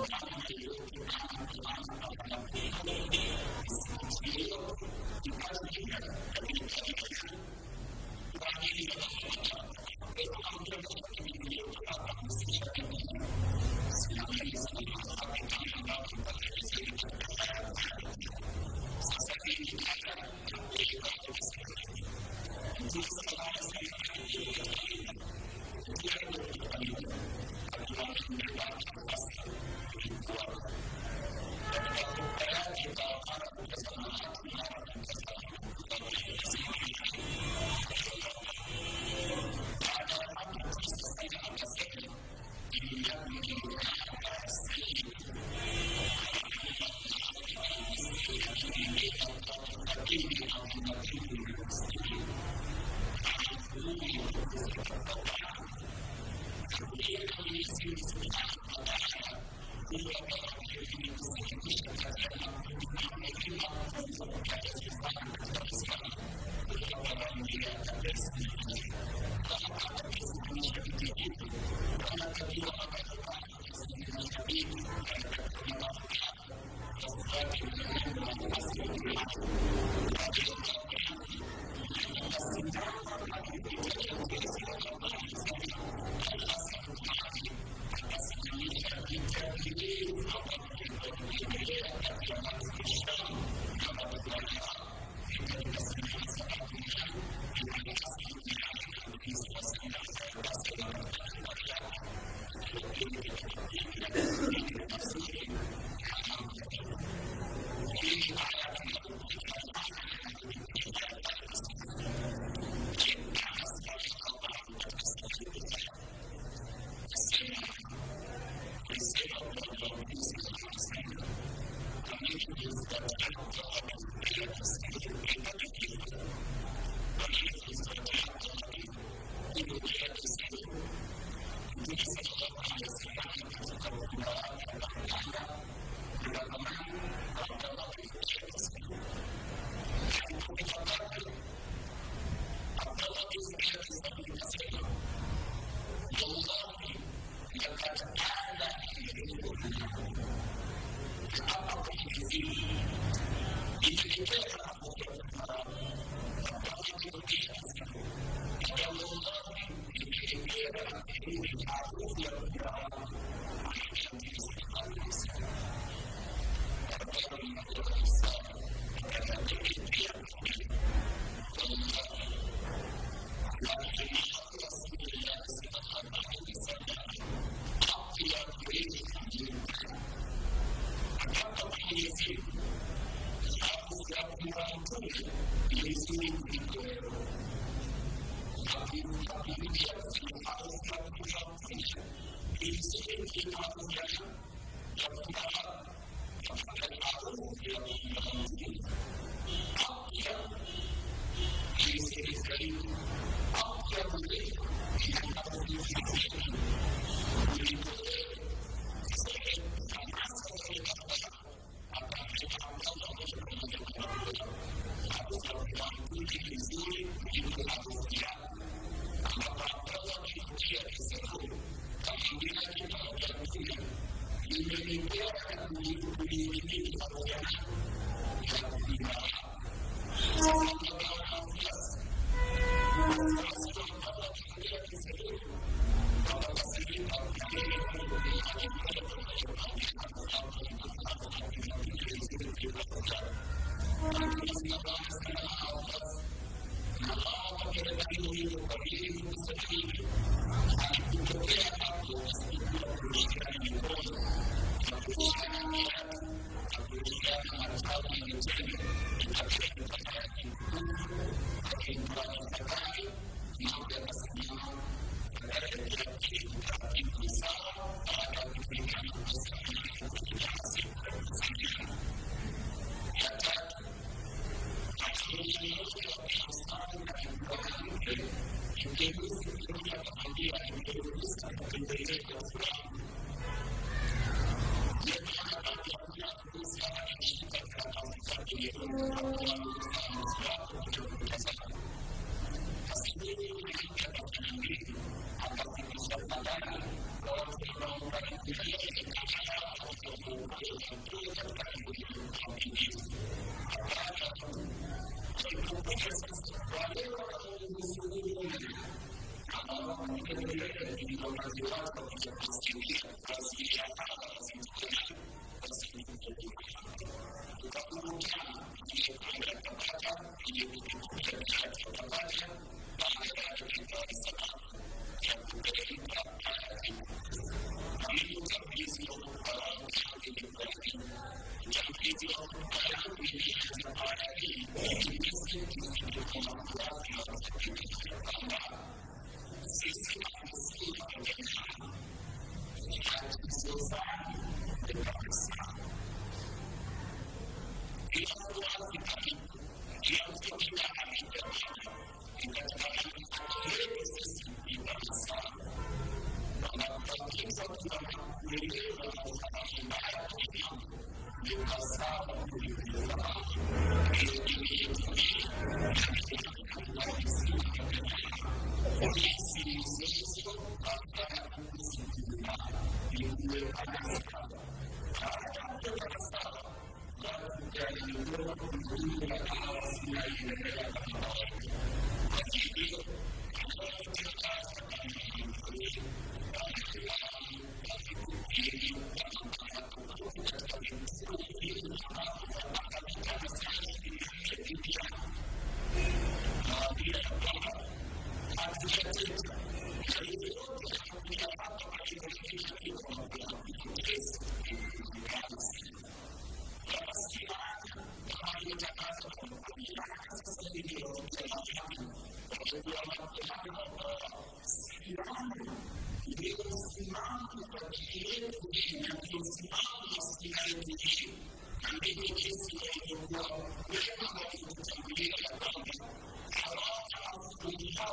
Thank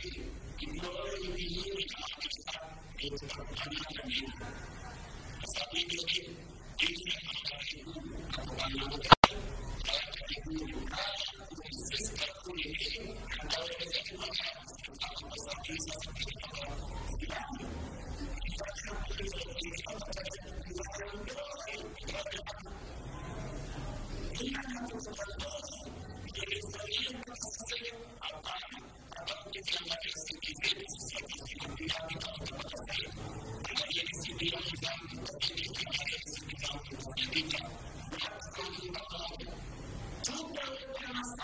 que no deben vivir en la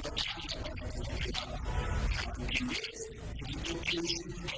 Thank you.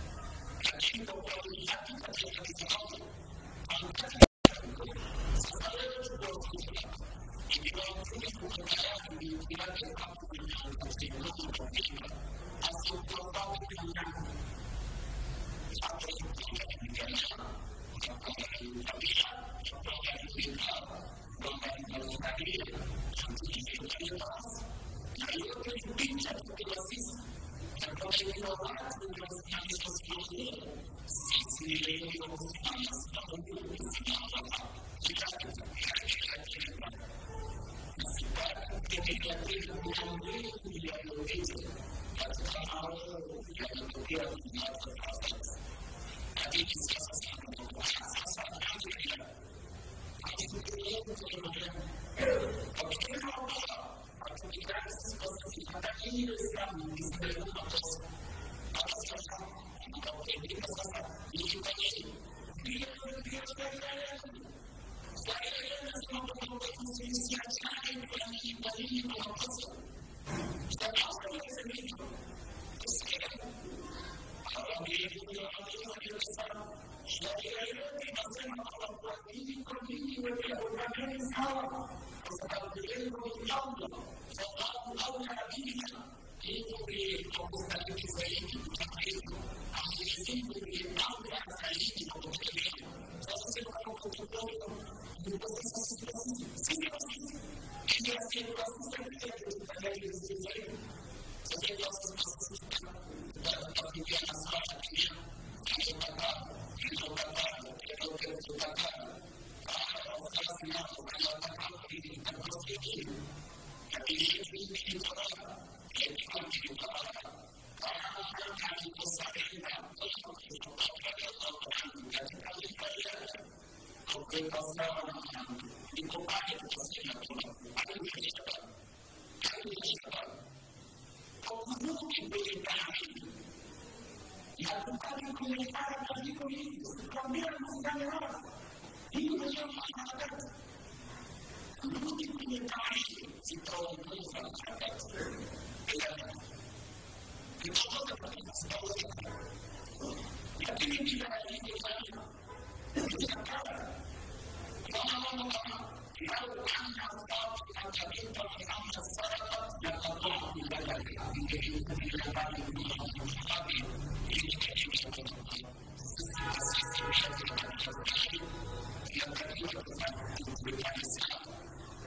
ينظر فالله اولى بهما ان يريد أو مختلف فريق تقريبا أو يزيد من اولى فريق مختلف فتصل على تطور Gracias. قلوب من تعيهم سترهبوها حتى قيامها انتقدت من مصدرها لكن بجلاله خيرا تذكرها فأمر لو أن الصادقة بنت محمد سرقت لقطعت بدنها من جهة إلى بعد من الصحابي لكي يكون السياسي بشكل أكثر لقد يتفتت بفلسفة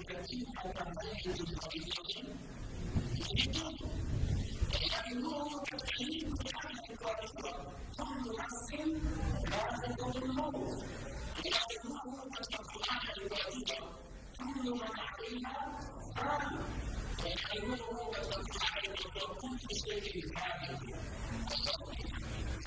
الكثير على هذه الطريقة يريدون لأنه تكليف هذه الطريقة كل نفس ذائقة الموت لأنه القرآن الواحدة كل من عليها فان لأنه القرآن الواحدة كل شيء فان